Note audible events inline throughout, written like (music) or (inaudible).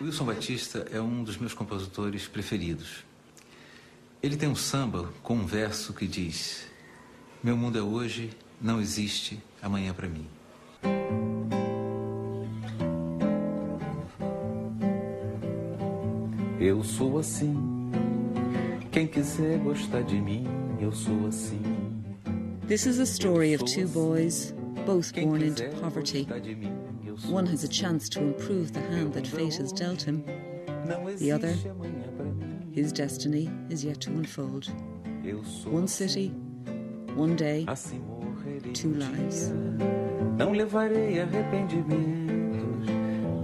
Wilson Batista é um dos meus compositores preferidos. Ele tem um samba com um verso que diz: Meu mundo é hoje, não existe amanhã para mim. Eu sou assim. Quem quiser gostar de mim, eu sou assim. This is a story of two boys, both born into poverty. One has a chance to improve the hand that fate has dealt him. The other, his destiny is yet to unfold. One city, one day, two lives. Não levarei arrependimentos,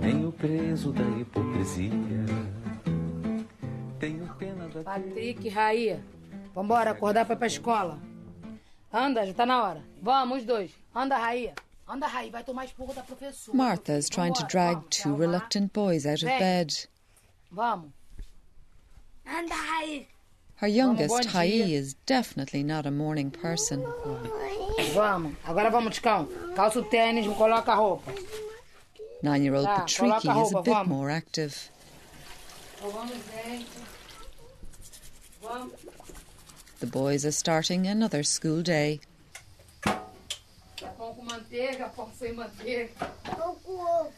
nem o preso da hipocrisia. Tenho pena da Patrick, Raí, vambora, acordar pra ir pra escola. Anda, já tá na hora. Vamos, os dois. Anda, Raí. Anda, Raí, vai tomar esporro da professora. Martha is trying to drag two reluctant boys out of bed. Vamos. Anda, Her youngest, Hai, is definitely not a morning person. Vamos. Agora vamos, Ticão. Calça o tênis, coloca roupa. Nine year old Tá, Patricky coloca a is a bit more active. Vamos, gente. The boys are starting another school day. Pão manteiga, pão sem manteiga. Tô com ovo.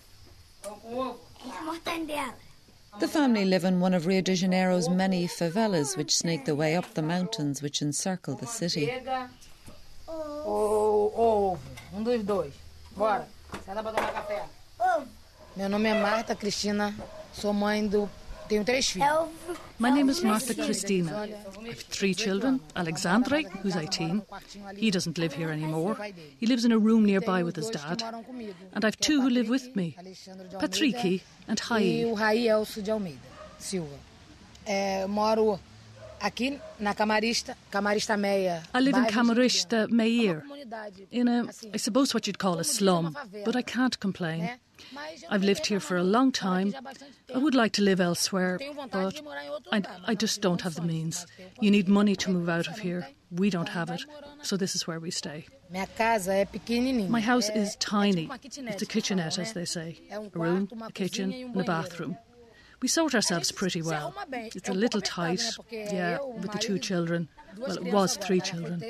Pão com ovo. E mortandela. The family live in one of Rio de Janeiro's many favelas which snake their way up the mountains which encircle the city. Manteiga ou ovo. Um dos dois. Bora. Senta pra tomar café. Meu nome é Marta Cristina. Sou mãe do... Tenho três filhos. É ovo. My name is Martha Christina. I have three children. Alexandre, who's 18, he doesn't live here anymore. He lives in a room nearby with his dad. And I've two who live with me, Patricky and Hai. Aqui na Camarista, Camarista Méier. I live in Camarista Méier, in a, I suppose what you'd call a slum, but I can't complain. né? Mas eu I've lived here for a long time. já há bastante I would like to live elsewhere, but de morar em outro I, I just don't have the means. You need money to move out of here. We don't have it, so this is where we stay. Minha casa é pequenininha. My house is tiny. tipo uma kitnet, It's a kitchenette, as they say. Um A room, a kitchen, um and a bathroom. We sort ourselves pretty well. It's É a um little tight, yeah, with the two children. Well, it was three children.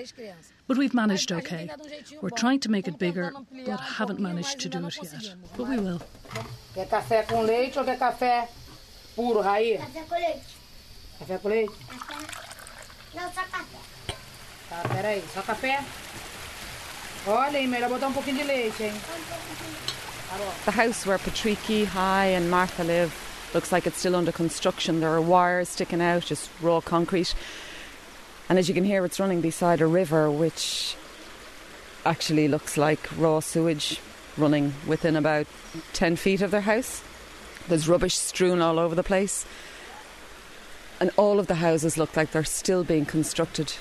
But we've managed okay. ainda dá um jeitinho We're trying to make it bigger, but um haven't managed to do it yet. But we will. Quer café com leite ou quer café puro, Raí? Café com leite. Café com leite? Não, só café. Tá, peraí. Só café? Olha aí, melhor botar um pouquinho de leite, hein? The house where Patricky, Hai, and Martha live looks like it's still under construction. There are wires sticking out, just raw concrete. And as you can hear, it's running beside a river which actually looks like raw sewage running within about 10 feet of their house. There's rubbish strewn all over the place. And all of the houses look like they're still being constructed.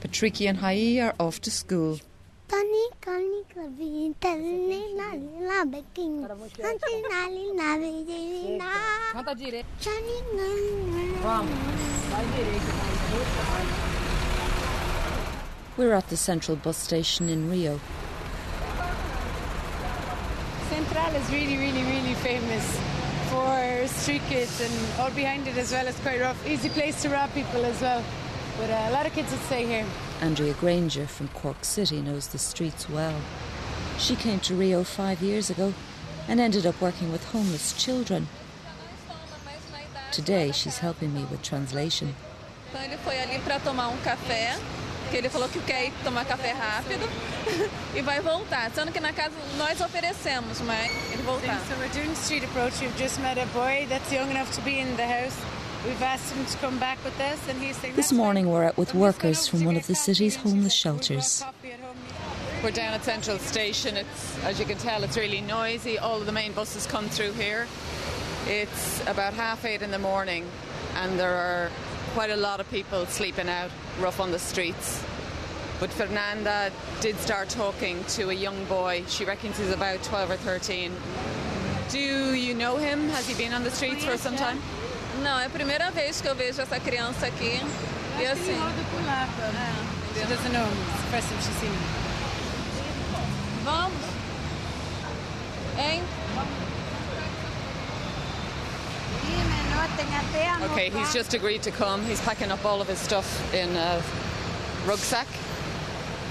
Patricky and Hai are off to school. Tani, kani, nali, la, beking. Tanti, nali, la, beking, na. Canta direito. Tani, nali, Vamos. We're at the central bus station in Rio. Central is really, really, really famous for street kids and all behind it as well. It's quite rough. Easy place to rob people as well. But uh, a lot of kids would stay here. Andrea Granger from Cork City knows the streets well. She came to Rio five years ago and ended up working with homeless children. Today she's helping me with translation. Então ele foi ali para tomar um café, que ele falou que quer ir tomar café rápido (laughs) e vai voltar. Sendo que na casa nós oferecemos, mas ele voltar. So we're doing street approach. We've just met a boy that's young enough to be in the house. We've asked him to come back with us, and he's saying This morning we're out with I'm just going workers from one of the city's homeless said, "We want shelters. Coffee at home." We're down at Central Station. It's as you can tell, it's really noisy. All of the main buses come through here. It's about half eight in the morning, and there are quite a lot of people sleeping out rough on the streets. But Fernanda did start talking to a young boy. She reckons he's about 12 or 13. Do you know him? Has he been on the streets for some time? Não, é a primeira vez que eu vejo essa criança aqui. E assim, She doesn't know him. It's the first time she's seen him. Vamos? Hein? Okay, he's just agreed to come. He's packing up all of his stuff in a rucksack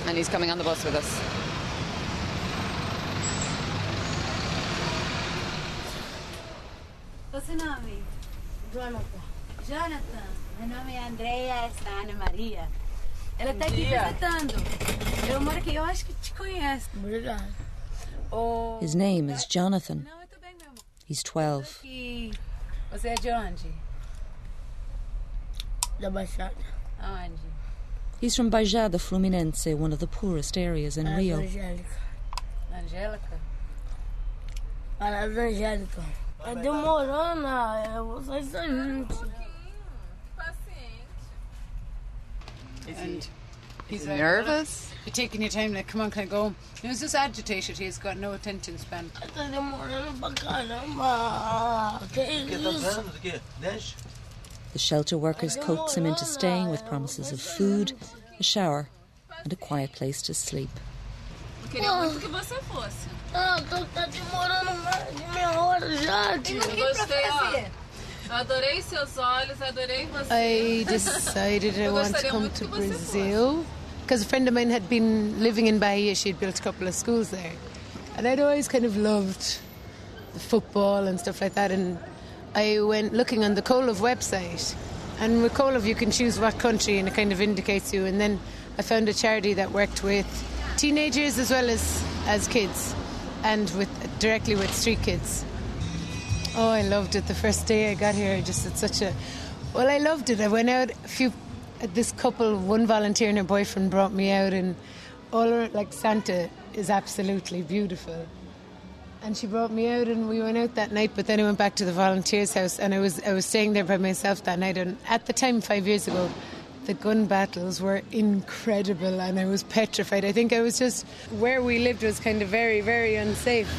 and he's coming on the bus with us. Qual seu nome? Jonathan. Jonathan, meu nome é Andrea, é Ana Maria. Ela está aqui visitando. Eu moro aqui, eu acho que te conhece. Obrigado. Oh, His name is Jonathan. He's 12. Você é de onde? Da Baixada. Onde? He's from Baixada Fluminense, one of the poorest areas in Rio. Angélica. Angélica? Parada Angélica. É demorando, é vocês a gente. And He's nervous. You're taking your time, like, come on, can I go? He was just agitated, he's got no attention span. Tá demorando pra caramba. Que isso? The shelter workers coax him into staying with promises of food, a shower, and a quiet place to sleep. Eu queria muito que você fosse. Ah, tô, tá demorando mais de meia hora já, tio. Gostei, ó. Adorei seus olhos, adorei você. I decided I want to come to Brazil because a friend of mine had been living in Bahia. She'd built a couple of schools there. And I'd always kind of loved the football and stuff like that. And I went looking on the Kolov website. And with Kolov, you can choose what country and it kind of indicates you. And then I found a charity that worked with teenagers as well as, as kids and with directly with street kids. Oh, I loved it. The first day I got here, I just had such a. Well, I loved it. I went out a few. This couple, one volunteer and her boyfriend brought me out, and all her, like Santa is absolutely beautiful. And she brought me out, and we went out that night. But then I went back to the volunteers' house, and I was I was staying there by myself that night. And at the time, five years ago, the gun battles were incredible, and I was petrified. I think I was just where we lived was kind of very, very unsafe.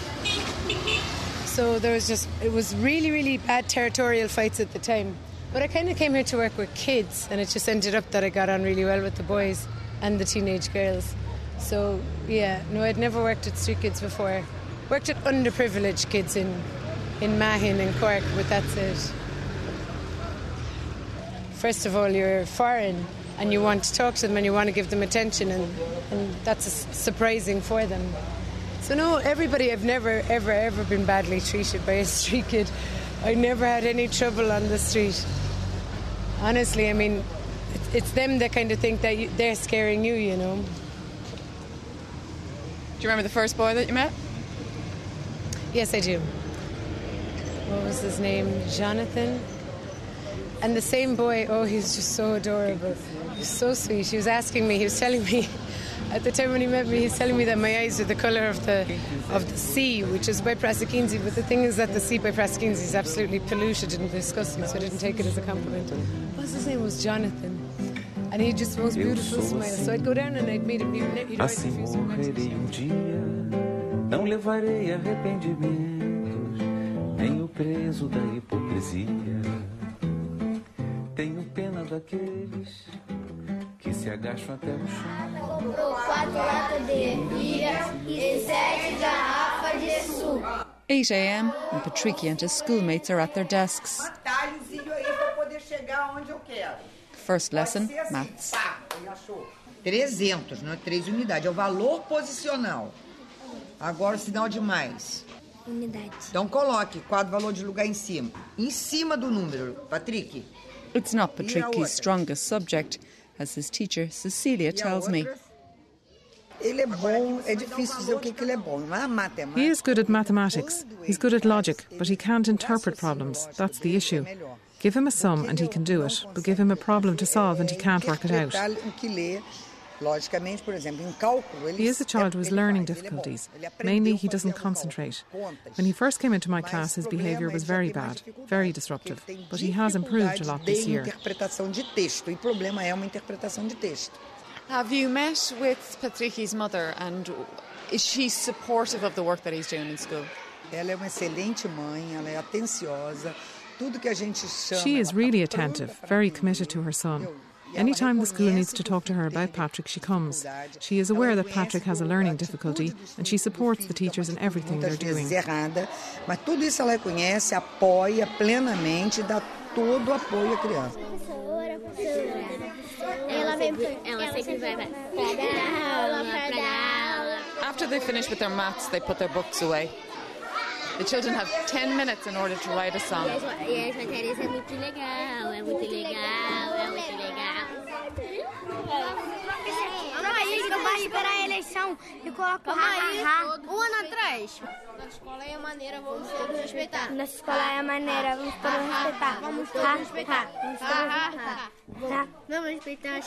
So there was just, it was really, really bad territorial fights at the time. But I kind of came here to work with kids, and it just ended up that I got on really well with the boys and the teenage girls. So, yeah, no, I'd never worked with street kids before. Worked with underprivileged kids in, in Mahon and Cork, but that's it. First of all, you're foreign and you want to talk to them and you want to give them attention, and, and that's surprising for them. So no, everybody. I've never, ever, ever been badly treated by a (laughs) street kid. I never had any trouble on the street. Honestly, I mean, it's, it's them that kind of think that you, they're scaring you. You know. Do you remember the first boy that you met? Yes, I do. What was his name? Jonathan. And the same boy. Oh, he's just so adorable. He's so sweet. He was asking me. He was telling me. At the time when he met me, he's telling me that my eyes are the colour of the of the sea, which is by Praça Quinze. But the thing is that the sea by Praça Quinze is absolutely polluted and disgusting, so I didn't take it as a compliment. What's his name? Was Jonathan. And he just the most beautiful smile. So I'd go down and I'd meet him. He'd, he'd always Assim refuse to um dia, não levarei arrependimentos, nem o preso da hipocrisia. Tenho pena daqueles que se agacham até o chão. Comprou quatro latas de bebida e sete garrafas de suco. 8 a.m., and Patricky and his schoolmates are at their desks. Atalhozinho aí pra poder chegar onde eu quero. First lesson, assim, maths. pá, ele achou. 300, não é 3 unidades, é o valor posicional. Agora o sinal de mais. Unidade. Então coloque quadro valor de lugar em cima. Em cima do número, Patrick. It's not Patricky's strongest subject, as his teacher Cecilia tells me. Ele é bom, é difícil dizer o que, que ele é bom. Na matemática. He is good at mathematics. He's good at logic, but he can't interpret problems. That's the issue. Give him a sum and he can do it, but give him a problem to solve and he can't work it out. Interpretar o que lê, logicamente, por exemplo, em cálculo, ele He is a child with ele learning faz, ele é bom. difficulties. Mainly, he doesn't concentrate. When he first came into my class, his behaviour was very bad, very disruptive. But he has improved a lot this year. interpretação de texto. E o problema é uma interpretação de texto. Have you met with Patricky's mother and is she supportive of the work that he's doing in school? Ela é uma excelente mãe, ela é atenciosa. Tudo que a gente chama. She is really attentive, very committed to her son. Entendeu? Anytime the school needs to talk to her about Patrick, she comes. She is aware that Patrick has a learning difficulty and she supports the teachers in everything they're doing. Mas tudo isso ela conhece, apoia plenamente, dá todo apoio à criança. After they finish with their maths, they put their books away. The children have 10 minutes in order to write a song. E as matérias é muito legal, é muito legal, é muito legal. Aí eu vou esperar a eleição e coloco. Um ano atrás. Na escola é a maneira, vamos todos respeitar. Na escola é a maneira, vamos todos respeitar. Vamos todos respeitar. Vamos todos respeitar. Vamos respeitar.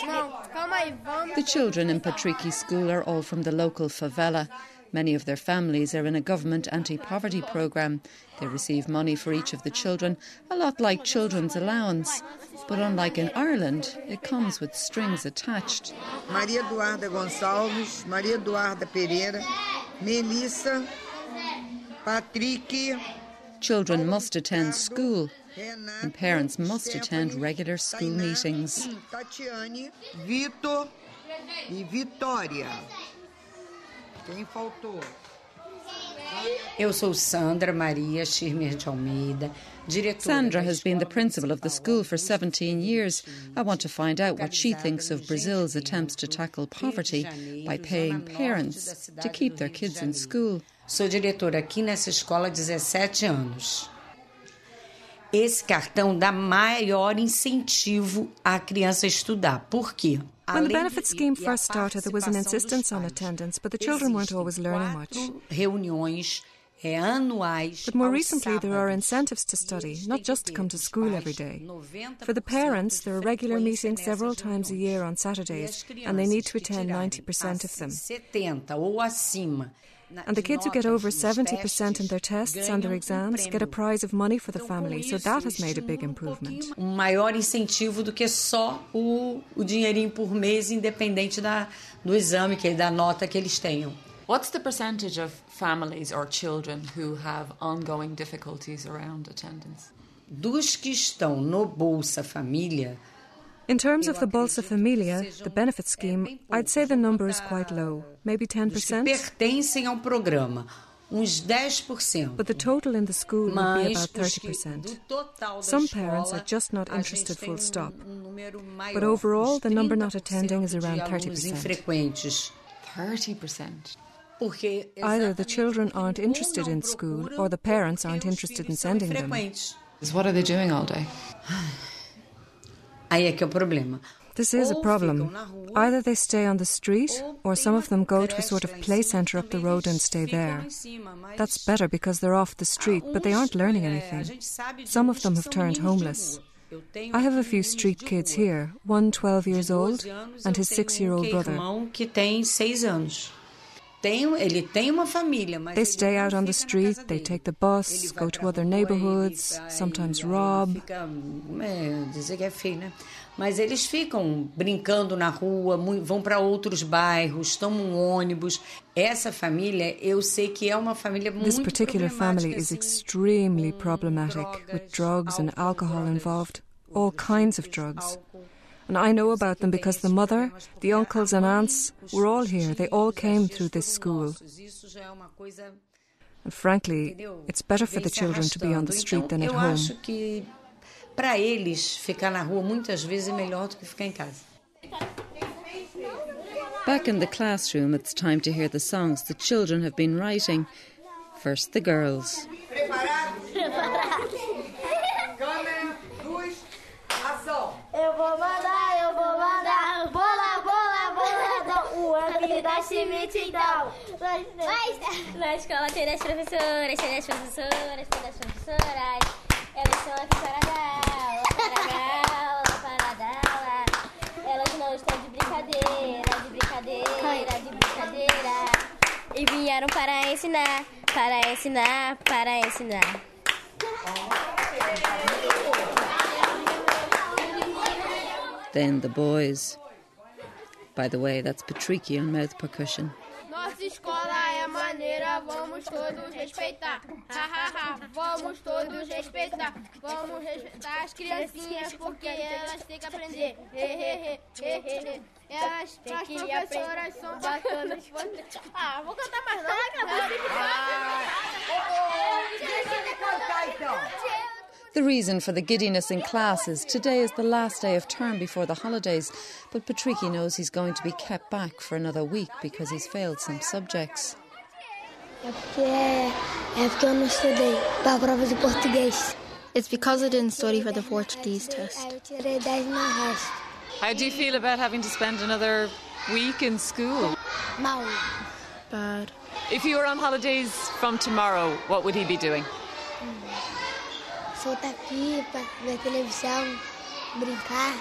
Calma aí, vamos. The children in Patricky School are all from the local favela. Many of their families are in a government anti poverty programme. They receive money for each of the children, a lot like children's allowance. But unlike in Ireland, it comes with strings attached. Maria Eduarda Gonçalves, Maria Eduarda Pereira, Melissa, Patrick. Children must attend school, and parents must attend regular school meetings. Tatiane, Vitor e Vitória. Quem faltou? Eu sou Sandra Maria Schirmer de Almeida, diretora. Sandra has been the principal of the school for 17 years. I want to find out what she thinks of Brazil's attempts to tackle poverty by paying parents to keep their kids in school. Sou diretora aqui nessa escola há 17 anos. Esse cartão dá maior incentivo à criança estudar. Por quê? When the benefit scheme first started, there was an insistence on attendance, but the children weren't always learning much. But more recently, there are incentives to study, not just to come to school every day. For the parents, there are regular meetings several times a year on Saturdays, and they need to attend 90% of them. 70 ou acima. And the kids who get over 70% in their tests and their exams get a prize of money for the family, so that has made a big improvement. Um maior incentivo do que só o, o dinheirinho por mês, independente da, do exame, que, da nota que eles tenham. What's the percentage of families or children who have ongoing difficulties around attendance? Dos que estão no Bolsa Família, In terms of the Bolsa Familia, the benefit scheme, I'd say the number is quite low, maybe 10%. pertencem ao programa, uns 10%. But the total in the school would be about 30%. Some parents are just not interested full stop. But overall, the number not attending is around 30%. 30%. Either the children aren't interested in school or the parents aren't interested in sending them. What are they doing all day? (sighs) Aí é que é o problema. This is a problem. Either they stay on the street, or some of them go to a sort of play centre up the road and stay there. That's better because they're off the street, but they aren't learning anything. Some of them have turned homeless. I have a few street kids here, one 12 years old and his six year old brother. Tem ele tem uma família, mas They stay out on the street, they take the bus, go to other neighborhoods, sometimes rob. Fica, é, dizer que é feio, né? Mas eles ficam brincando na rua, vão para outros bairros, tomam um ônibus. Essa família, eu sei que é uma família muito This particular family is assim. extremely problematic, with drugs and alcohol involved, all kinds of drugs. And I know about them because the mother, the uncles and aunts were all here. They all came through this school. Isso já é uma coisa And frankly, it's better for the children to be on the street than at home. para eles ficar na rua muitas vezes é melhor do que ficar em casa. Back in the classroom, it's time to hear the songs the children have been writing. First, the girls. Câmera, luz, ação. Eu vou mandar, up da chimitidão. Na escola tem das professoras, tem das professoras, tem das professoras. Elas estão aqui para dar aula, para dar aula, para dar aula. Elas não estão de brincadeira, de brincadeira, de brincadeira. E vieram para ensinar, para ensinar, para ensinar. Then the boys. By the way, that's Patricky on mouth percussion. Nossa escola é maneira, vamos todos respeitar. Ha, ha, ha. Vamos todos respeitar. Vamos respeitar as criancinhas porque elas têm que aprender. He, he, he, he, he, he. Elas, as professoras são bacanas. Ah, vou cantar mais não. The reason for the giddiness in class is today is the last day of term before the holidays, but Patricky knows he's going to be kept back for another week because he's failed some subjects. It's because I didn't study for the Portuguese test. How do you feel about having to spend another week in school? Bad. If you were on holidays from tomorrow, what would he be doing? Soltar pipa, ver televisão, brincar.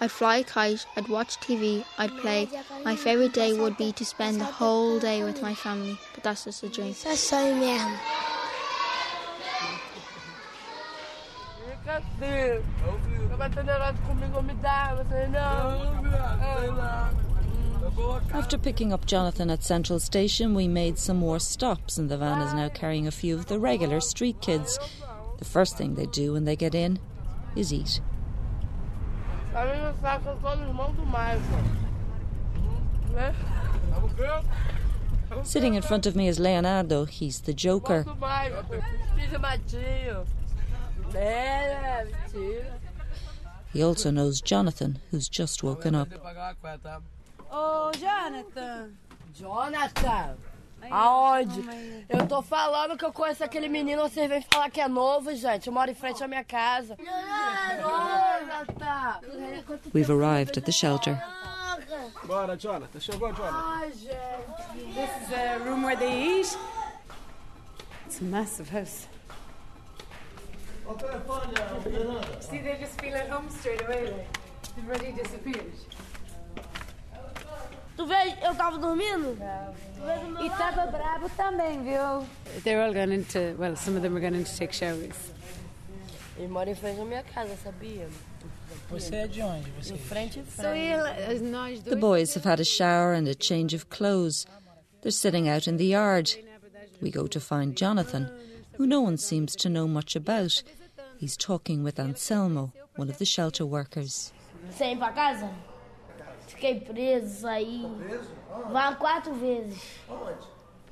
I'd fly a kite, I'd watch TV, I'd play. My favourite day would be to spend the whole day with my family, but that's just a dream. Só sonho mesmo. After picking up Jonathan at Central Station, we made some more stops, and the van is now carrying a few of the regular street kids. The first thing they do when they get in is eat. Sitting in front of me is Leonardo. He's the joker. He also knows Jonathan, who's just woken up. Oh, Jonathan! Jonathan! Aonde? Eu tô falando que eu conheço aquele menino, vocês vêm falar que é novo, gente. Eu moro em frente à minha casa. Jonathan! We've arrived at the shelter. Bora, Jonathan. Chegou, Jonathan. Ai, gente. This is a room where they eat. It's a massive house. See, they just feel at home straight away, like. They've already disappeared. Tu vê, eu tava dormindo? E tava bravo também, viu? They're all going into, well, some of them are going in to take showers. Eles moram em frente à minha casa, sabia? Você é de onde? Você? Em frente, em So frente. nós The boys have had a shower and a change of clothes. They're sitting out in the yard. We go to find Jonathan, who no one seems to know much about. He's talking with Anselmo, one of the shelter workers. Sem ir pra casa? Fiquei preso, saí. Vá quatro vezes.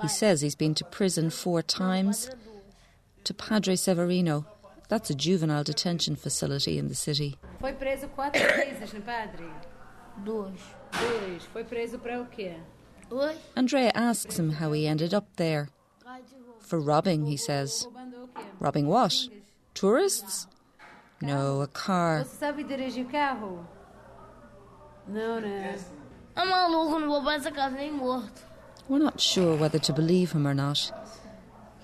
He says he's been to prison four times. To Padre Severino, that's a juvenile detention facility in the city. Foi preso quatro (coughs) vezes, né, padre? Duas. Dois. Foi preso para o quê? Oi? Andrea asks him how he ended up there. For robbing, he says. Robbing what? Tourists? No, a car. Você sabe dirigir carro? Não, né? É maluco, não vou pra essa casa nem morto. We're not sure whether to believe him or not.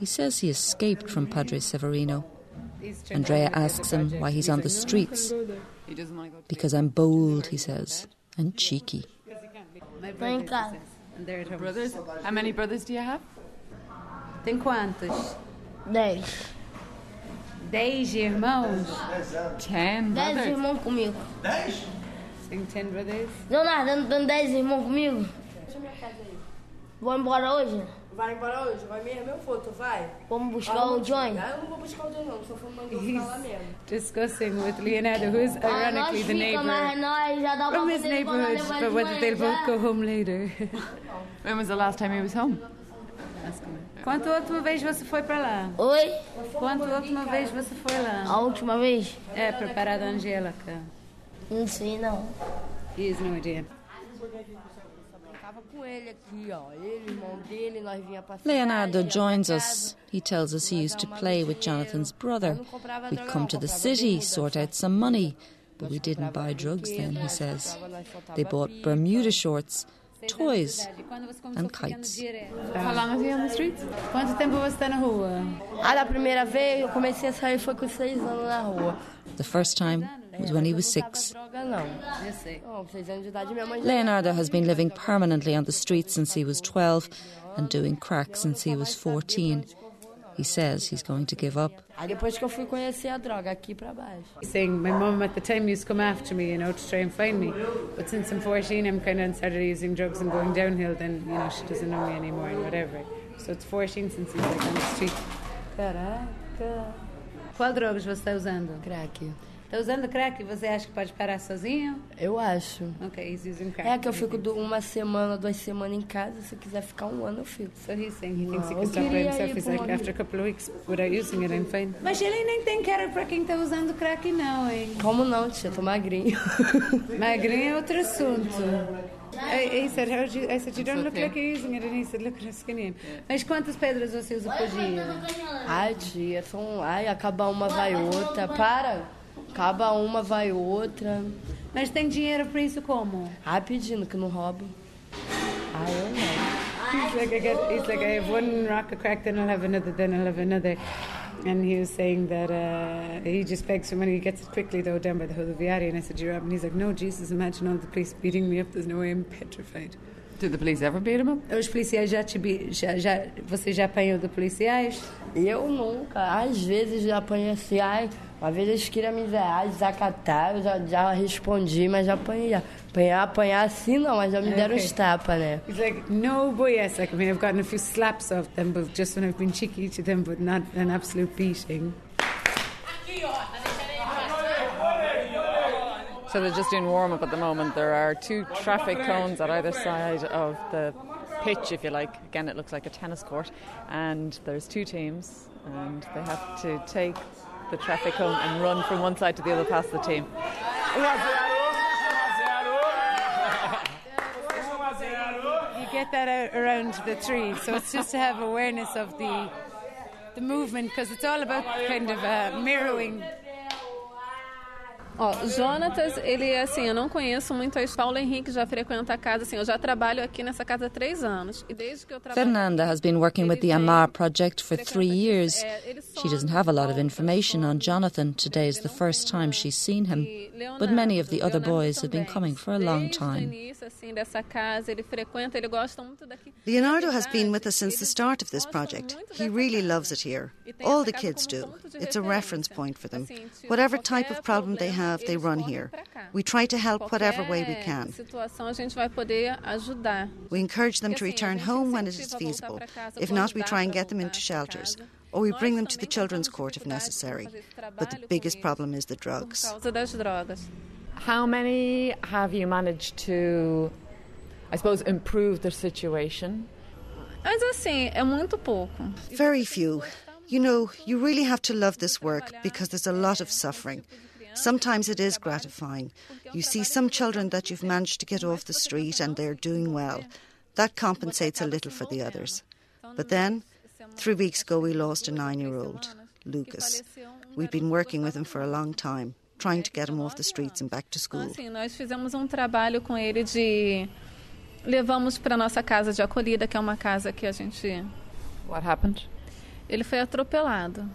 He says he escaped from Padre Severino. Andrea asks him why he's on the streets. Because I'm bold, he says, and cheeky. Tô em casa. And they're at home. Brothers? How many brothers do you have? Tem quantos? Dez. Dez irmãos? Ten Dez brothers. irmãos comigo. Tem ten brothers? Leonardo, tem dez irmãos comigo? Vou embora hoje? Vai embora hoje? Vai mesmo? Eu vou, tu vai? Vamos buscar o Johnny? Ah, eu não vou buscar o Johnny, não. Só fui mandar buscar lá mesmo. Discussing with Leonardo, who's Ah, ironically nós the fica, neighbor nós já dá pra from his neighborhood, but whether they'll both go home later. When was the last time he was home? Quanto a última vez você foi para lá? Oi? Quanto a última vez você foi lá? A última vez? É, preparada Angélica. Não sei, não. He has no idea. Tava com ele aqui, ó. Ele, irmão dele, nós vinha passear. Leonardo joins us. He tells us he used to play with Jonathan's brother. We'd come to the city, sort out some money. But we didn't buy drugs then, he says. They bought Bermuda shorts, toys, and kites. How long was he on the streets? Quanto tempo você está na rua? Ah, primeira vez eu comecei a sair foi com seis anos na rua. The first time was when he was six. Droga não. Eu sei. Não, com seis anos de idade minha mãe já... Leonardo has been living permanently on the streets since he was 12 and doing crack since he was 14. He says he's going to give up. Aí depois que eu fui conhecer a droga, aqui pra baixo. Saying my mum at the time used to come after me, you know, to try and find me. But since I'm 14, I'm kind of started using drugs and going downhill. Then you know she doesn't know me anymore and whatever. So it's 14 since he's like on the street. Caraca. Qual drogas você está usando? Crack. Está usando crack você acha que pode parar sozinho? Eu acho. Ok, he's using crack. É que eu fico do- uma semana, duas semanas em casa. Se eu quiser ficar um ano, eu fico. So he's saying he thinks he Não, can eu stop by himself. He's like, after a couple of weeks without using it, I'm fine. Mas ele nem tem cara pra quem tá usando crack, não, hein? Como não, tia? Tô magrinho. (laughs) Magrinho é outro assunto. I, he said, how do you, I said, you don't look okay. like you're using it. And he said, look at how skinny I am. Mas quantas pedras você usa por dia? Ai, tia, são. Ai, acaba uma, vai outra. Para! Acaba uma, vai outra. Mas tem dinheiro pra isso como? Ai, pedindo que não rouba. Ai, eu não. He's like, I get, he's like, I have one rock of crack, then I'll have another, then I'll have another. And he was saying that uh, he just begs for money. He gets it quickly, though, down by the Rodoviaria. And I said, you're up. And he's like, no, Jesus, imagine all the police beating me up. There's no way I'm petrified. Did the police ever beat him up? Os policiais já te já, já, você já apanhou de policiais? Eu nunca. Às vezes já apanhei assim, ai, uma vez eles queriam me zerar, ah, desacatar, eu já, já respondi, mas já apanhei. Apanhar, apanhar assim não, mas já me deram Okay. uns tapas, né? He's like, no, boy, yes. Like, I mean, I've gotten a few slaps off them, but just when I've been cheeky to them, but not an absolute beating. So they're just doing warm up at the moment. There are two traffic cones at either side of the pitch, if you like. Again, it looks like a tennis court. And there's two teams, and they have to take the traffic cone and run from one side to the other past the team. You get that out around the tree, so it's just to have awareness of the the movement because it's all about kind of uh, mirroring. Ó, Jonatas, ele assim, eu não conheço muito a Paulo Henrique, já frequenta a casa, assim, eu já trabalho aqui nessa casa há três anos. E desde que eu trabalho Fernanda has been working with the Amar project for three years. She doesn't have a lot of information on Jonathan. Today is the first time she's seen him, but many of the other boys have been coming for a long time. início assim dessa casa, ele frequenta, ele gosta muito daqui. Leonardo has been with us since the start of this project. He really loves it here. All the kids do. Um it's a reference point for them. Whatever type of problem they have, they run here. We try to help whatever way we can. situação a gente vai poder ajudar. We encourage them to return home when it is feasible. If not, we try and get them into shelters. Or we bring them to the children's court if necessary. But the biggest problem is the drugs. causa das drogas. How many have you managed to, I suppose, improve their situation? Mas assim, é muito. Very few. You know, you really have to love this work because there's a lot of suffering. Sometimes it is gratifying. You see some children that you've managed to get off the street and they're doing well. That compensates a little for the others. But then, three weeks ago, we lost a nine year old, Lucas. We'd been working with him for a long time, trying to get him off the streets and back to school. Assim, nós fizemos um trabalho com ele de levamos para nossa casa de acolhida, que é uma casa que a gente What happened? Ele foi atropelado.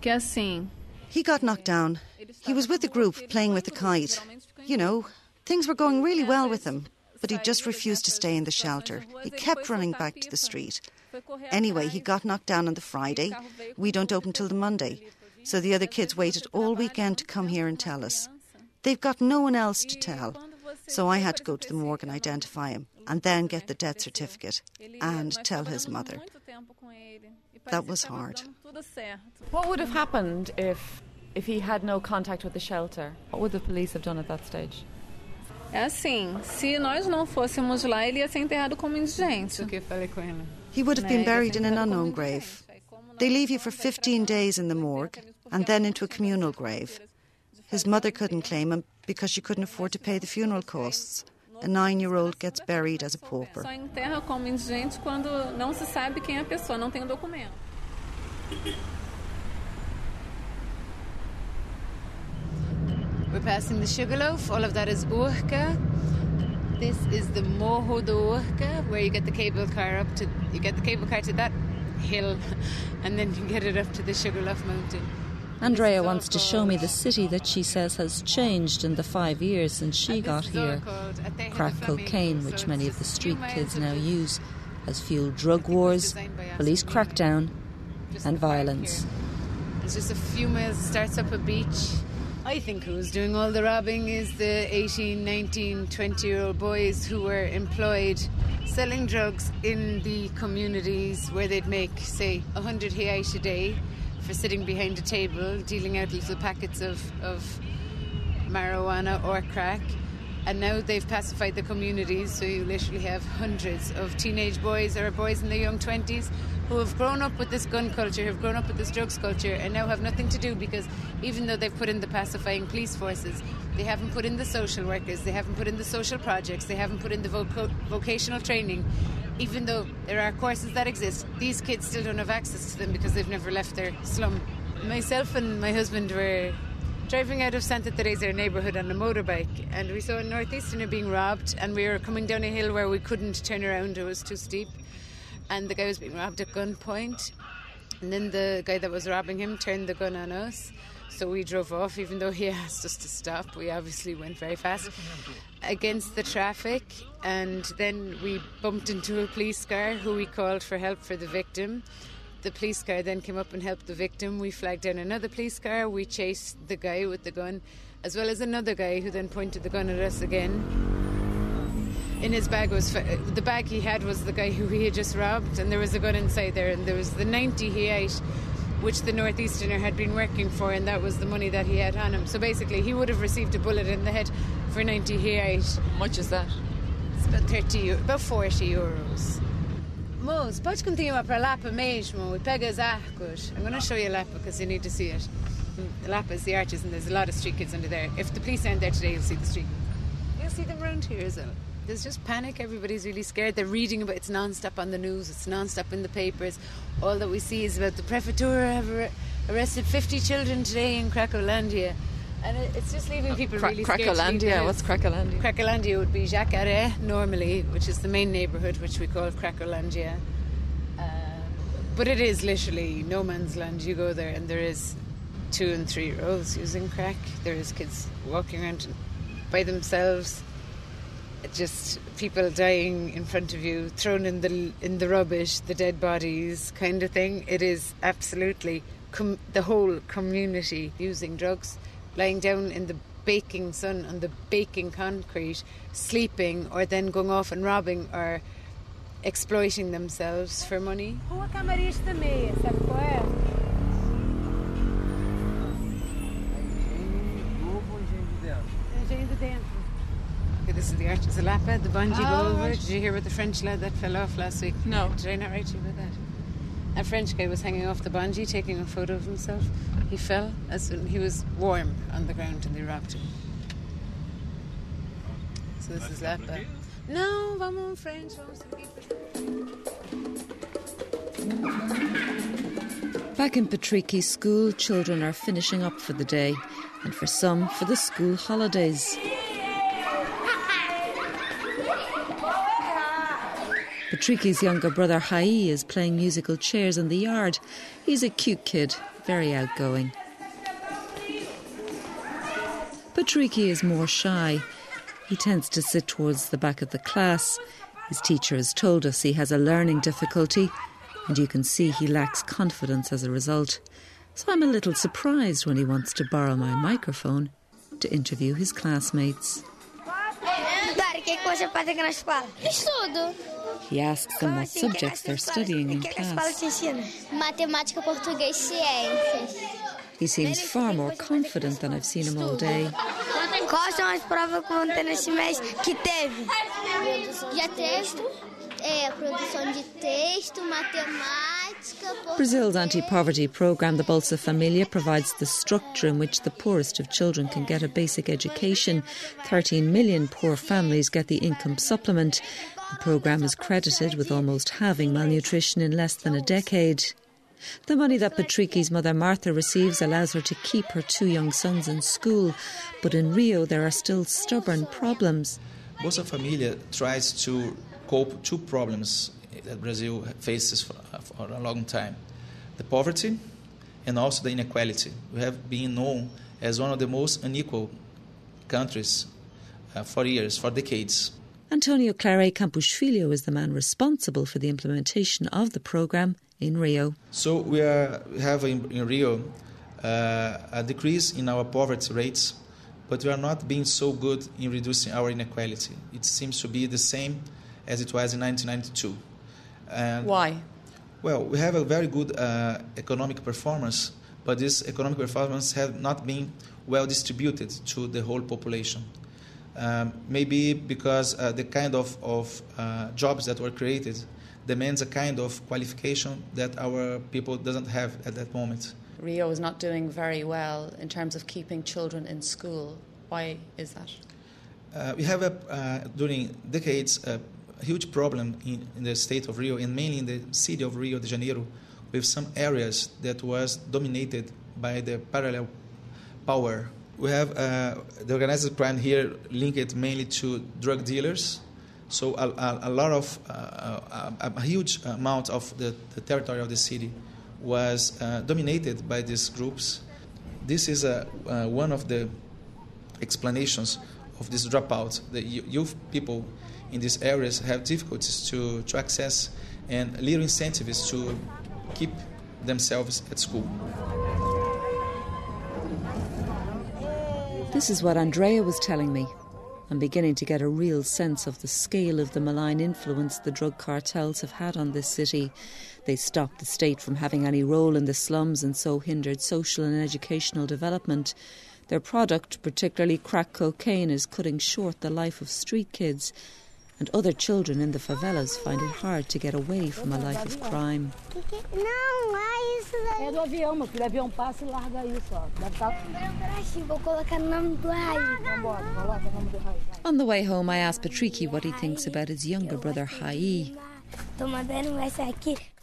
Que assim, He got knocked down. He was with the group playing with the kite. You know, things were going really well with him, but he just refused to stay in the shelter. He kept running back to the street. Anyway, he got knocked down on the Friday. We don't open till the Monday. So the other kids waited all weekend to come here and tell us. They've got no one else to tell. So I had to go to the morgue and identify him, and then get the death certificate and tell his mother. That was hard. What would have happened if, if he had no contact with the shelter? What would the police have done at that stage? É assim, se nós não fôssemos lá, ele ia ser enterrado como indigente. He would have been buried in an unknown grave. They leave you for 15 days in the morgue and then into a communal grave. His mother couldn't claim him because she couldn't afford to pay the funeral costs. A nine year old gets buried as a pauper. Só enterra como indigente quando não se sabe quem é a pessoa, não tem o documento. We're passing the Sugarloaf. All of that is Urca. This is the Morro de Urca, where you get the cable car up to you get the cable car to that hill, and then you get it up to the Sugarloaf Mountain. Andrea wants to show me the city that she says has changed in the five years since she got here. Crack cocaine, which many of the street kids now use, has fueled drug wars, police crackdown, and violence. It's just a few miles. Starts up a beach. I think who's doing all the robbing is the 18, 19, 20 year old boys who were employed selling drugs in the communities where they'd make, say, 100 reais a day for sitting behind a table, dealing out little packets of, of marijuana or crack. And now they've pacified the communities, so you literally have hundreds of teenage boys or boys in their young 20s who have grown up with this gun culture, have grown up with this drugs culture, and now have nothing to do because even though they've put in the pacifying police forces, they haven't put in the social workers, they haven't put in the social projects, they haven't put in the voc- vocational training. Even though there are courses that exist, these kids still don't have access to them because they've never left their slum. Myself and my husband were driving out of Santa Teresa neighbourhood on a motorbike, and we saw a northeasterner being robbed, and we were coming down a hill where we couldn't turn around; it was too steep and the guy was being robbed at gunpoint. And then the guy that was robbing him turned the gun on us. So we drove off, even though he (laughs) asked us to stop. We obviously went very fast against the traffic. And then we bumped into a police car who we called for help for the victim. The police car then came up and helped the victim. We flagged down another police car. We chased the guy with the gun, as well as another guy who then pointed the gun at us again in his bag was the bag he had was the guy who he had just robbed, and there was a gun inside there, and there was the 90 he ate, which the northeasterner had been working for, and that was the money that he had on him. So basically, he would have received a bullet in the head for 90 he. How much is that? It's about 30, about 40 euros. Moço, pode continuar para Lapa mesmo e pega os arcos. I'm going to show you Lapa because you need to see it. Hmm, the Lapa is the arches and there's a lot of street kids under there. If the police aren't there today, you'll see the street. You'll see them around here as well there's just panic. Everybody's really scared. They're reading about it's non-stop on the news. It's non-stop in the papers. All that we see is about the prefectura have arrested 50 children today in Cracolândia. And it's just leaving people Cra- really scared. Cracolândia, what's Cracolândia? Cracolândia would be Jacaré normally, which is the main neighbourhood, which we call Cracolândia. Uh, but it is literally no man's land. You go there, and there is two and three year olds using crack. There is kids walking around by themselves just people dying in front of you, thrown in the in the rubbish, the dead bodies, kind of thing. It is absolutely com- the whole community using drugs, lying down in the baking sun on the baking concrete, sleeping, or then going off and robbing or exploiting themselves for money. This is the Arch of Lapa, the bungee oh, go over. Did you hear about the French lad that fell off last week? No. Did I not write you about that? A French guy was hanging off the bungee, taking a photo of himself. He fell as soon he was warm on the ground and they robbed him. So this is Lapa. No, vamos French, vamos Back in Patricky's school, children are finishing up for the day, and for some, for the school holidays. Patricky's younger brother Hai is playing musical chairs in the yard. He's a cute kid, very outgoing. Patricky is more shy. He tends to sit towards the back of the class. His teacher has told us he has a learning difficulty, and you can see he lacks confidence as a result. So I'm a little surprised when he wants to borrow my microphone to interview his classmates. Estudo. He asks them what subjects they're studying in class. Matemática, português, ciências. He seems far more confident than I've seen him all day. Quais são as provas que vão ter nesse mês que teve? Já texto, é, produção de texto, matemática. Brazil's anti poverty programme, the Bolsa Familia, provides the structure in which the poorest of children can get a basic education. 13 million poor families get the income supplement. The programme is credited with almost halving malnutrition in less than a decade. The money that Patricky's mother Martha receives allows her to keep her two young sons in school, but in Rio there are still stubborn problems. Bolsa Familia tries to cope two problems that Brazil faces for, for a long time: the poverty and also the inequality. We have been known as one of the most unequal countries uh, for years, for decades. Antonio Claret Campos-Filho is the man responsible for the implementation of the programme in Rio. So we, are, we have in, in Rio uh, a decrease in our poverty rates, but we are not being so good in reducing our inequality. It seems to be the same as it was in 1992. And Why? Well, we have a very good uh, economic performance, but this economic performance has not been well distributed to the whole population. Um, maybe because uh, the kind of, of uh, jobs that were created demands a kind of qualification that our people doesn't have at that moment. Rio is not doing very well in terms of keeping children in school. Why is that? Uh, we have, a, uh, during decades, a huge problem in, in, the state of Rio and mainly in the city of Rio de Janeiro with some areas that was dominated by the parallel power. We have uh, the organized crime here linked mainly to drug dealers. So a, a, a lot of, uh, a, a, huge amount of the, the territory of the city was uh, dominated by these groups. This is uh, uh, one of the explanations of this dropout. The youth people in these areas have difficulties to, to access and little incentives to keep themselves at school. This is what Andrea was telling me. I'm beginning to get a real sense of the scale of the malign influence the drug cartels have had on this city. They stopped the state from having any role in the slums and so hindered social and educational development. Their product, particularly crack cocaine, is cutting short the life of street kids, and other children in the favelas find it hard to get away from a life of crime. On the way home, I asked Patricky what he thinks about his younger brother, Hai.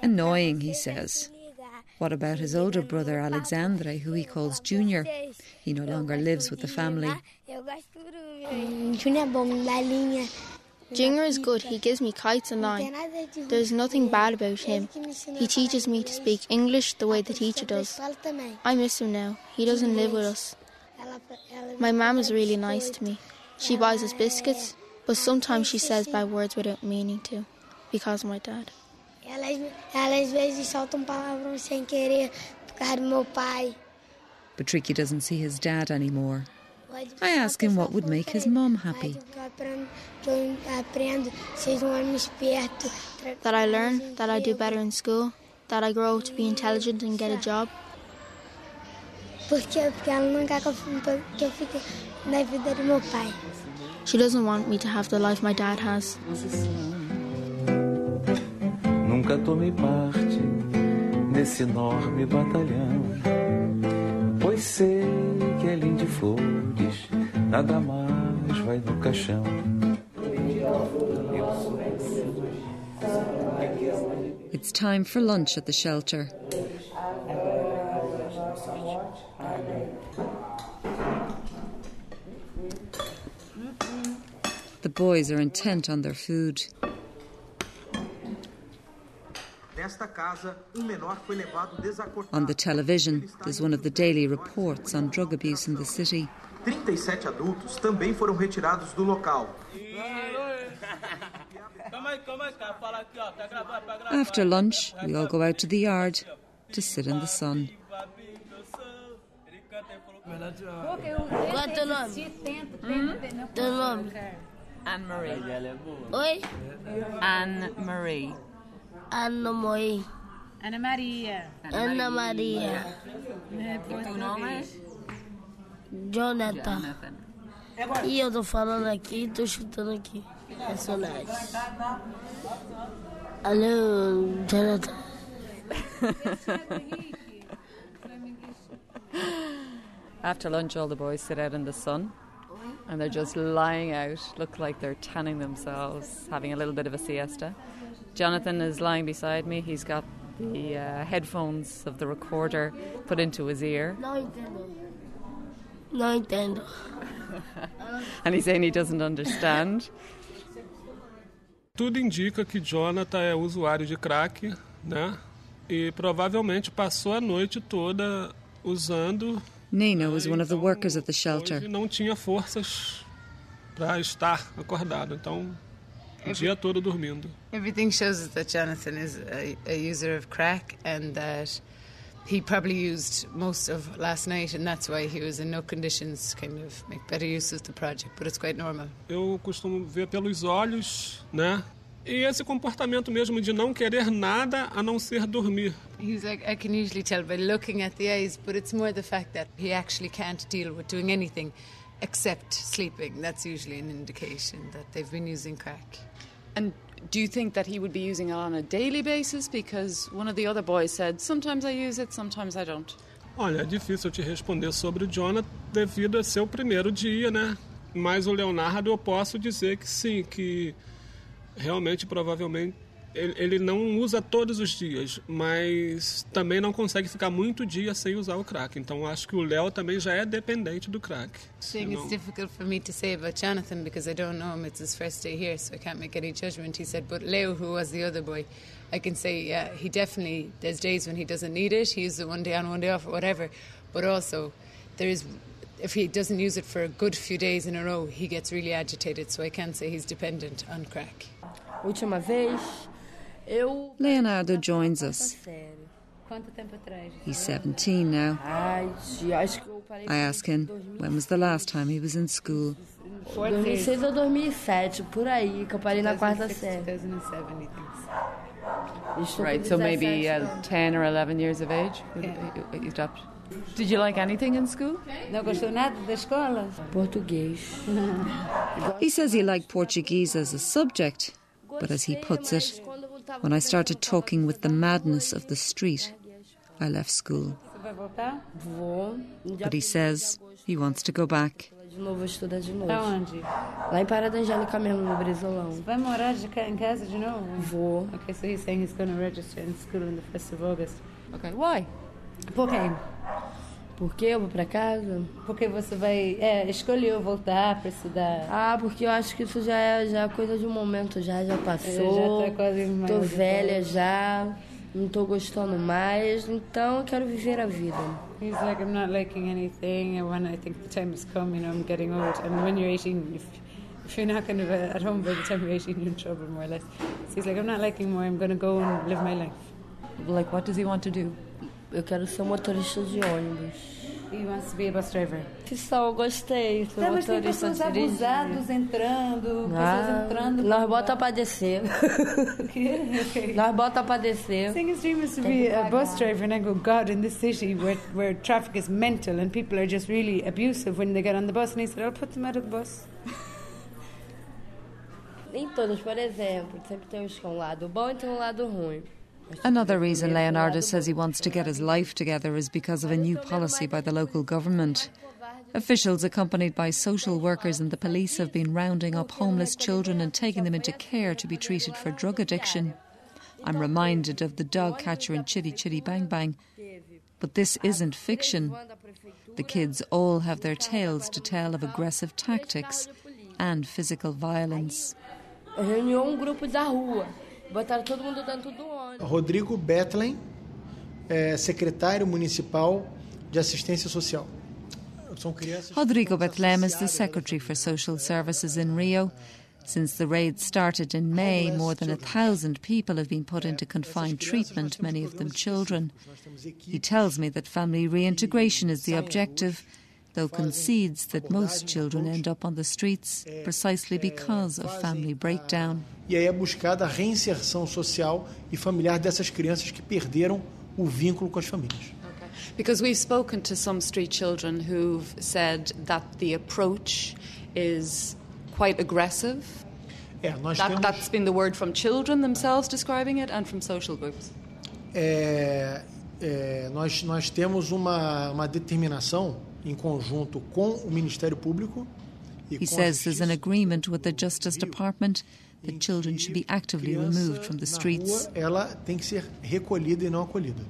Annoying, he says. What about his older brother, Alexandre, who he calls Junior? He no longer lives with the family. Junior is good. He gives me kites and line. There's nothing bad about him. He teaches me to speak English the way the teacher does. I miss him now. He doesn't live with us. My mum is really nice to me. She buys us biscuits, but sometimes she says bad words without meaning to, because of my dad. Patricky doesn't see his dad anymore. I ask him what would make his mom happy. That I learn, that I do better in school, that I grow to be intelligent and get a job. She doesn't want me to have the life my dad has. Nunca tomei parte nesse enorme batalhão. Pois sei que além de flores, nada mais vai no caixão. It's time for lunch at the shelter. The boys are intent on their food. Um on the television, there's one of the daily reports on drug abuse in the city. 37 adultos também foram retirados do local. After lunch, we all go out to the yard to sit in the sun. Qual é teu nome? Hum? Teu nome? Anne Marie. Oi? Anne Marie. Ana Maria. Ana Maria. Ana Maria. E tu nome? Jonathan. E eu tô falando aqui, tô chutando aqui. Personagens. Alô, Jonathan. After lunch, all the boys sit out in the sun and they're just lying out, look like they're tanning themselves, having a little bit of a siesta. Jonathan is lying beside me. He's got the uh, headphones of the recorder put into his ear. Não entendo. Não entendo. and he's saying he doesn't understand. Tudo indica que Jonathan é usuário de crack, né? E provavelmente passou a noite toda usando. Nina was one of the workers at the shelter. Não tinha forças para estar acordado, então o dia todo dormindo. Everything shows that Jonathan is a, a, user of crack and that he probably used most of last night, and that's why he was in no conditions to kind of make better use of the project. But it's quite normal. Eu costumo ver pelos olhos, né? E esse comportamento mesmo de não querer nada a não ser dormir. He's like, I can usually tell by looking at the eyes, but it's more the fact that he actually can't deal with doing anything except sleeping. That's usually an indication that they've been using crack. And do you think that he would be using it on a daily basis? Because one of the other boys said, sometimes I use it, sometimes I don't. Olha, é difícil te responder sobre o Jonathan devido a ser o primeiro dia, né? Mas o Leonardo eu posso dizer que sim, que realmente provavelmente ele, ele, não usa todos os dias, mas também não consegue ficar muito dia sem usar o crack. Então acho que o Léo também já é dependente do crack. Saying it's difficult for me to say about Jonathan because I don't know him. It's his first day here, so I can't make any judgment. He said, but Leo, who was the other boy, I can say, yeah, he definitely. There's days when he doesn't need it. He uses it one day on, one day off, or whatever. But also, there is if he doesn't use it for a good few days in a row, he gets really agitated. So I can say he's dependent on crack. Última vez, eu. Leonardo joins us. He's 17 now. I ask him when was the last time he was in school. 2006 ou 2007, por aí, que eu parei na quarta série. Right, so maybe uh, 10 or 11 years of age you stopped. Did you like anything in school? Não gostou nada da escola? Português. he says he liked Portuguese as a subject, but as he puts it, when I started talking with the madness of the street, I left school. But he says he wants to go back. De novo, vou estudar de novo. Aonde? Lá em Parada Angélica mesmo, no Brizolão. Vai morar de ca- em casa de novo? Vou. Okay, so he's saying he's going to register in school on the 1st of August. Okay, why? Por quê? Por que eu vou pra casa? Porque você vai. É, escolheu voltar para estudar. Ah, porque eu acho que isso já é, já é coisa de um momento, já, já passou. já tá quase mais Tô velha boa. já, não tô gostando mais, então eu quero viver a vida. He's like, I'm not liking anything, and when I think the time has come, you know, I'm getting old. And when you're 18, if, if you're not kind of uh, at home by the time you're 18, you're in trouble, more or less. So he's like, I'm not liking more, I'm going to go and live my life. Like, what does he want to do? Eu quero ser motorista de ônibus. He wants to be a bus driver. Que só, eu gostei. Sou Tá, mas tem motorista pessoas dirigir. abusados entrando, Ah, pessoas entrando. (laughs) nós bota pra descer. nós bota pra descer. Saying his dream is to be a bus driver, and I go, God, in this city where, where traffic is mental and people are just really abusive when they get on the bus. And he said, I'll put them out of the bus. Nem todos, por exemplo, sempre tem é um lado bom e tem um lado ruim. Another reason Leonardo says he wants to get his life together is because of a new policy by the local government. Officials, accompanied by social workers and the police, have been rounding up homeless children and taking them into care to be treated for drug addiction. I'm reminded of the dog catcher in Chitty Chitty Bang Bang. But this isn't fiction. The kids all have their tales to tell of aggressive tactics and physical violence. Botaram todo mundo dentro do ônibus. Rodrigo Bethlem, é, secretário municipal de assistência social. São crianças. Rodrigo Bethlem is the Secretary for Social Services in Rio. Since the raid started in May, more than a thousand people have been put into confined treatment, many of them children. He tells me that family reintegration is the objective, though concedes that most children end up on the streets precisely because of family breakdown. E aí é buscada a reinserção social e familiar dessas crianças que perderam o vínculo com as famílias. Because we've spoken to some street children who've said that the approach is quite aggressive. É, nós That, temos, that's been the word from children themselves describing it and from social groups. é, é, nós, nós temos uma, uma determinação em conjunto com o Ministério Público e He says there's an agreement with the Justice Department that children should be actively removed from the streets. rua, ela tem que ser recolhida e não acolhida.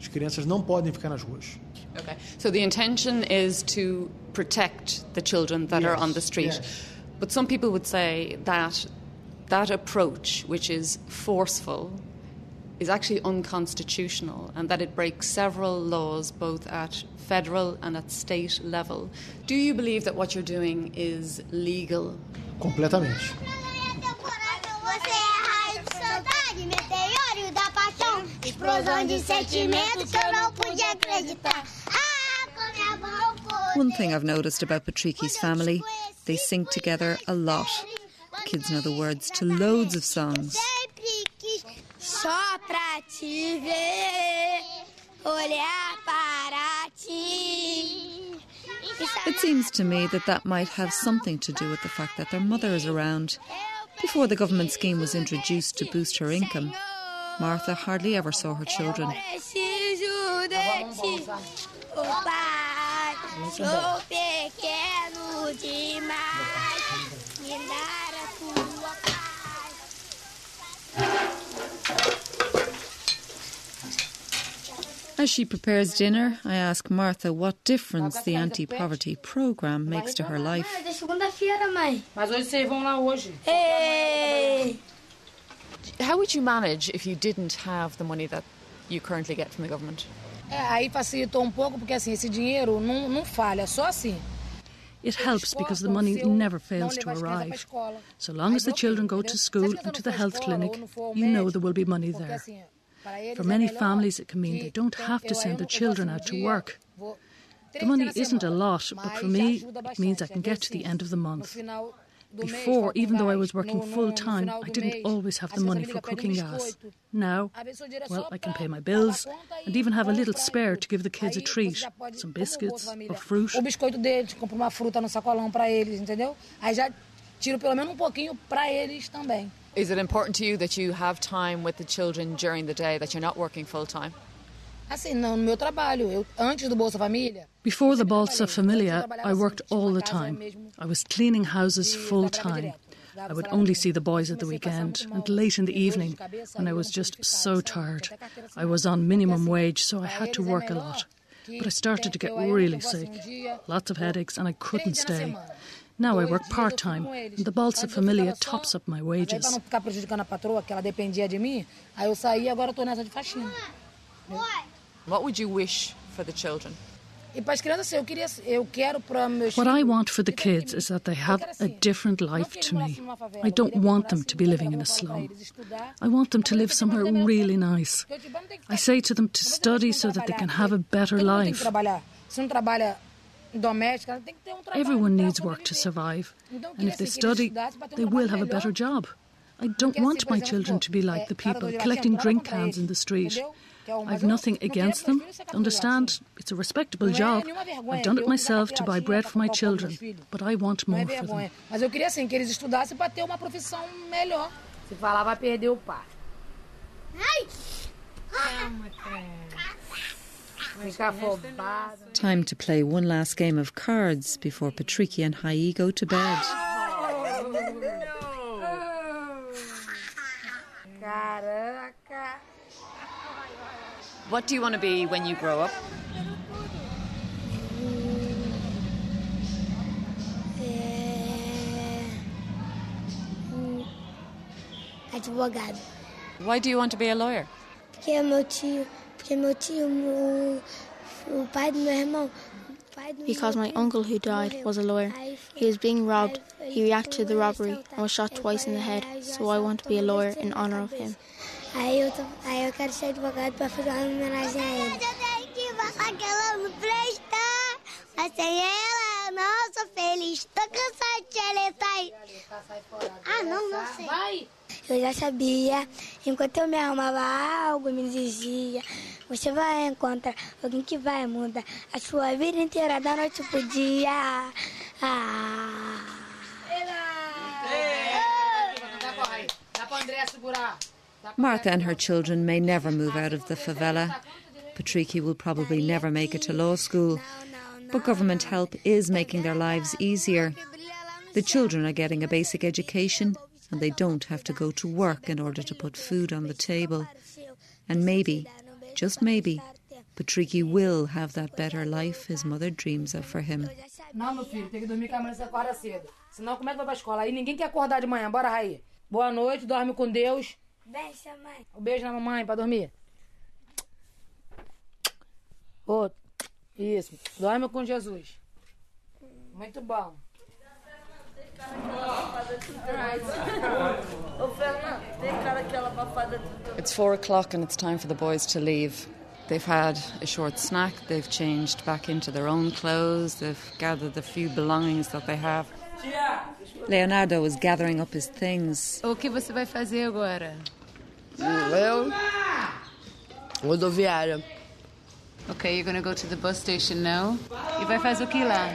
As crianças não podem ficar nas ruas. Okay. So the intention is to protect the children that are on the street. yes. But some people would say that that approach, which is forceful, is actually unconstitutional and that it breaks several laws both at federal and at state level. Do you believe that what you're doing is legal? Completamente. Você é raio de saudade, meteoro da paixão. Explosão de sentimento que eu não podia acreditar. Ah, com minha mão foi. One thing I've noticed about Patricky's family, they sing together a lot. The Kids know the words to loads of songs. Só pra te ver, olhar para ti. It seems to me that that might have something to do with the fact that their mother is around. Before the government scheme was introduced to boost her income, Martha hardly ever saw her children. Preciso de ti, oh pai, sou pequeno demais. Me dar a tua As she prepares dinner, I ask Martha what difference the anti poverty programme makes to her life. É segunda-feira, mãe. Mas hoje vocês vão lá hoje. Ei! How would you manage if you didn't have the money that you currently get from the government? É, aí facilitou um pouco, porque assim, esse dinheiro não, não falha, só assim. It helps because the money never fails to arrive. So long as the children go to school and to the health clinic, you know there will be money there. For many families, it can mean they don't have to send their children out to work. The money isn't a lot, but for me, it means I can get to the end of the month. Before, even though I was working full time, I didn't always have the money for cooking gas. Now, well, I can pay my bills and even have a little spare to give the kids a treat some biscuits or fruit. O biscoito deles, compro uma fruta no sacolão para eles, entendeu? Aí já tiro pelo menos um pouquinho para eles também. Is it important to you that you have time with the children during the day, that you're not working full time? Assim, não, no meu trabalho, eu antes do Bolsa Família, Before the Bolsa Família, I worked all the time. I was cleaning houses full time. I would only see the boys at the weekend and late in the evening when I was just so tired. I was on minimum wage, so I had to work a lot. But I started to get really sick, lots of headaches, and I couldn't stay. Now I work part time, and the Bolsa Família tops up my Aí para wages. não ficar prejudicando a patroa, que ela dependia de mim, aí eu saí agora eu nessa de faxina. What would you wish for the children? E para as crianças, assim, eu queria, eu quero para meus What I want for the kids is that they have a different life to me. I don't want them to be living in a slum. I want them to live somewhere really nice. I say to them to study so that they can have a better life. Everyone needs work to survive, and if they study, they will have a better job. I don't want my children to be like the people collecting drink cans in the street. I've nothing against them. Understand? It's a respectable job. I've done it myself to buy bread for my children, but I want more for them. Mas eu queria assim, que eles estudassem para ter uma profissão melhor. Se falar, vai perder o pai. Ai! Ficar afobada. Time to play one last game of cards before Patricky and Hai go to bed. What do you want to be when you grow up? É... hum, Advogado. Why do you want to be a lawyer? Porque meu tio, porque meu tio, o, o pai do meu irmão, o pai do Because my uncle who died was a lawyer. He was being robbed. He reacted to the robbery and was shot twice in the head, so I want to be a lawyer in honor of him. Aí eu, tô, aí eu quero ser advogado para fazer uma homenagem a ele. Eu tenho que falar que ela não presta, mas sem ela eu não sou feliz. Tô cansada de ela. Ah, não, não sei. Eu já sabia, enquanto eu me arrumava algo, me Você vai encontrar alguém que vai mudar a sua vida inteira, da noite pro dia. Ah. Martha and her children may never move out of the favela. Patricky will probably never make it to law school. But government help is making their lives easier. The children are getting a basic education and they don't have to go to work in order to put food on the table. And maybe, just maybe, Patricky will have that better life his mother dreams of for him. Não, meu filho, tem que dormir que amanhã você acorda cedo. Senão, como é que vai pra escola? Aí ninguém quer acordar de manhã. Bora, Raí. Boa noite, dorme com Deus. Beijo, mãe. Um beijo na mamãe pra dormir. Outro. Isso. Dorme com Jesus. Muito bom. It's four o'clock and it's time for the boys to leave. They've had a short snack, they've changed back into their own clothes, they've gathered the few belongings that they have. Leonardo is gathering up his things. O que você vai fazer agora? Eu? Rodoviária. Okay, you're going to go to the bus station now. E vai fazer o que lá?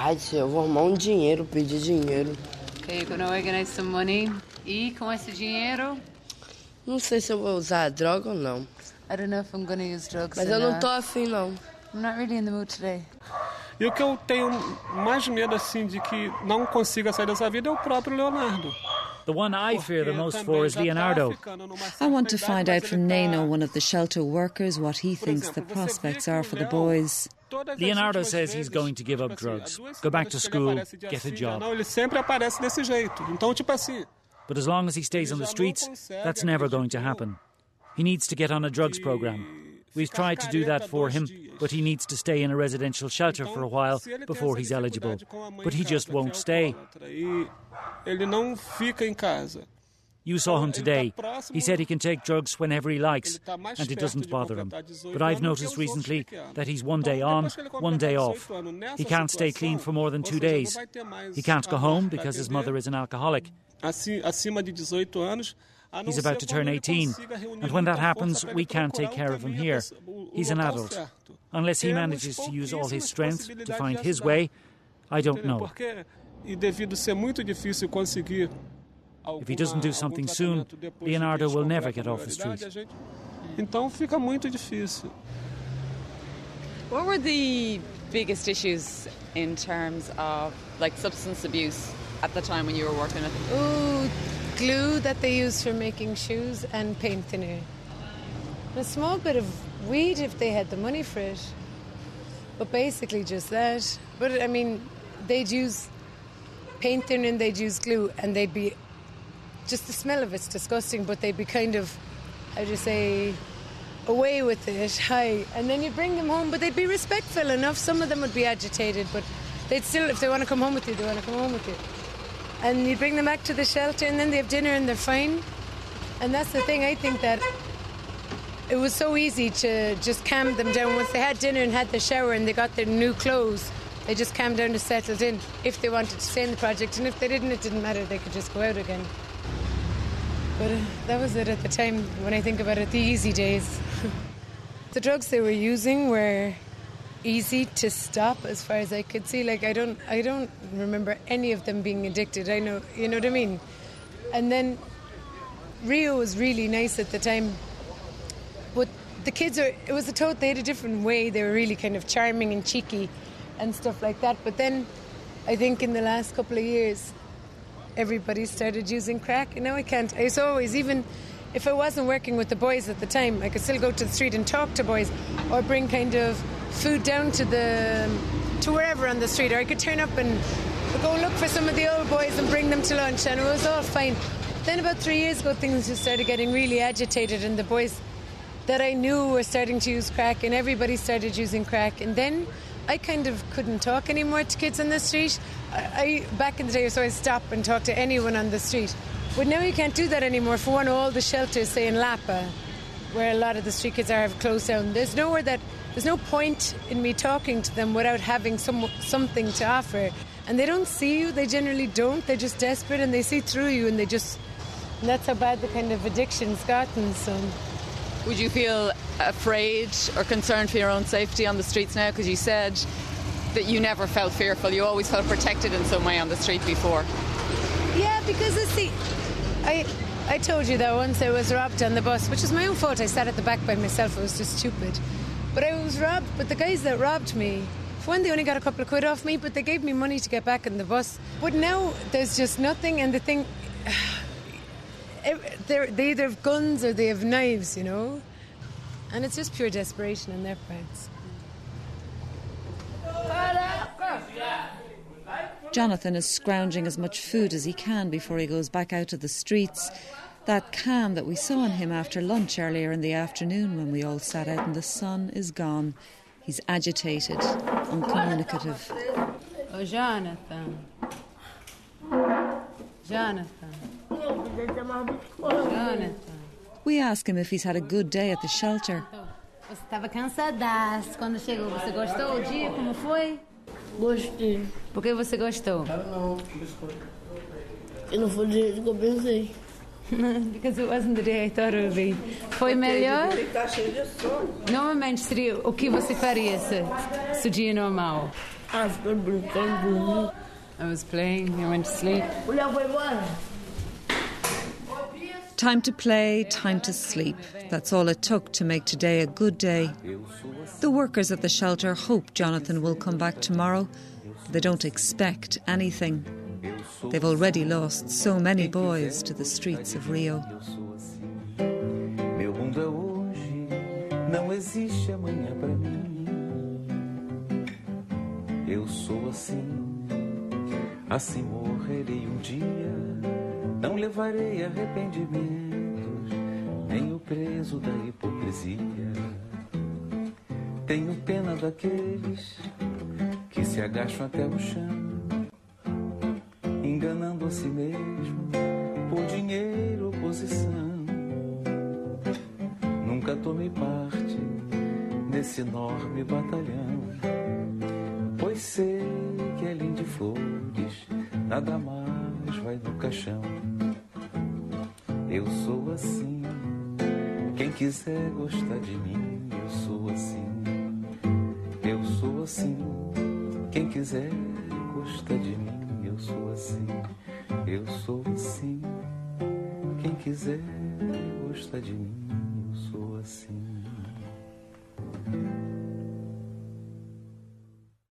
Ai, tia, eu vou arrumar um dinheiro, pedir dinheiro. Okay, you're to organize some money. E com esse dinheiro? Não sei se eu vou usar droga ou não. I don't know if I'm to use drugs Mas eu não tô afim, não. I'm not really in the mood today. E o que eu tenho mais medo assim de que não consiga sair dessa vida é o próprio Leonardo. The one I fear the most for is Leonardo. I want to find out from Neno, one of the shelter workers, what he thinks the prospects are for the boys. Leonardo says he's going to give up drugs, go back to school, get a job. Ele sempre aparece desse jeito. Então, tipo assim. But as long as he stays on the streets, that's never going to happen. He needs to get on a drugs program. We've tried to do that for him, but he needs to stay in a residential shelter for a while before he's eligible. But he just won't stay. You saw him today. He said he can take drugs whenever he likes, and it doesn't bother him. But I've noticed recently that he's one day on, one day off. He can't stay clean for more than two days. He can't go home because his mother is an alcoholic. Acima de 18 anos, He's about to turn 18, and when that happens, we can't take care of him here. He's an adult. Unless he manages to use all his strength to find his way, I don't know. E devido ser muito difícil conseguir If he doesn't do something soon, Leonardo will never get off the street. Então fica muito difícil. What were the biggest issues in terms of like substance abuse at the time when you were working with them? Ooh, glue that they use for making shoes and paint thinner. A small bit of weed if they had the money for it. But basically just that. But I mean, they'd use paint thinner and they'd use glue and they'd be just the smell of it's disgusting, but they'd be kind of how do you say away with it, high. And then you bring them home, but they'd be respectful enough. Some of them would be agitated, but they'd still if they want to come home with you, they want to come home with you and you bring them back to the shelter and then they have dinner and they're fine. And that's the thing, I think that it was so easy to just calm them down. Once they had dinner and had their shower and they got their new clothes, they just calmed down and settled in if they wanted to stay in the project. And if they didn't, it didn't matter, they could just go out again. But uh, that was it at the time when I think about it, the easy days. (laughs) the drugs they were using were easy to stop as far as I could see. Like I don't I don't remember any of them being addicted. I know you know what I mean? And then Rio was really nice at the time. But the kids are it was a total they had a different way. They were really kind of charming and cheeky and stuff like that. But then I think in the last couple of years everybody started using crack and now I can't I was always even if I wasn't working with the boys at the time, I could still go to the street and talk to boys or bring kind of food down to the to wherever on the street, or I could turn up and go look for some of the old boys and bring them to lunch, and it was all fine. Then about three years ago, things just started getting really agitated, and the boys that I knew were starting to use crack, and everybody started using crack, and then. I kind of couldn't talk anymore to kids on the street. I, I back in the day, I stop and talk to anyone on the street. But now you can't do that anymore. For one, all the shelters, say in Lapa, where a lot of the street kids are, have closed down. There's nowhere that there's no point in me talking to them without having some something to offer. And they don't see you. They generally don't. They're just desperate and they see through you, and they just. And that's how bad the kind of addiction's gotten. So. Would you feel afraid or concerned for your own safety on the streets now? Because you said that you never felt fearful. You always felt protected in some way on the street before. Yeah, because it's the. I I told you that once I was robbed on the bus, which was my own fault. I sat at the back by myself. I was just stupid. But I was robbed. But the guys that robbed me, for one, they only got a couple of quid off me, but they gave me money to get back on the bus. But now there's just nothing, and the thing. They're, they either have guns or they have knives, you know? And it's just pure desperation on their parts. Jonathan is scrounging as much food as he can before he goes back out to the streets. That calm that we saw in him after lunch earlier in the afternoon when we all sat out in the sun is gone. He's agitated, uncommunicative. Oh, Jonathan. Jonathan. We ask him if he's had a good day at the shelter. Você estava cansadaço quando chegou. Você gostou do dia? Como foi? Gostei. Por que você gostou? Eu não foi do jeito que eu pensei. (laughs) Because it wasn't the day I thought it would be. Foi melhor? Normalmente seria o que você faria se, se o dia normal? Ah, brincando. I was playing, I went to sleep. Mulher foi embora. Time to play, time to sleep. That's all it took to make today a good day. The workers at the shelter hope Jonathan will come back tomorrow. They don't expect anything. They've already lost so many boys to the streets of Rio. Eu sou assim, assim morrerei um dia. Não levarei arrependimentos, nem o preso da hipocrisia. Tenho pena daqueles que se agacham até o chão enganando a si mesmo por dinheiro ou posição. Nunca tomei parte nesse enorme batalhão, pois sei que além de flores nada mais vai no caixão. Eu sou assim, quem quiser gostar de mim, eu sou assim. Eu sou assim, quem quiser gostar de mim eu sou assim, eu sou assim. Quem quiser gostar de mim, eu sou assim.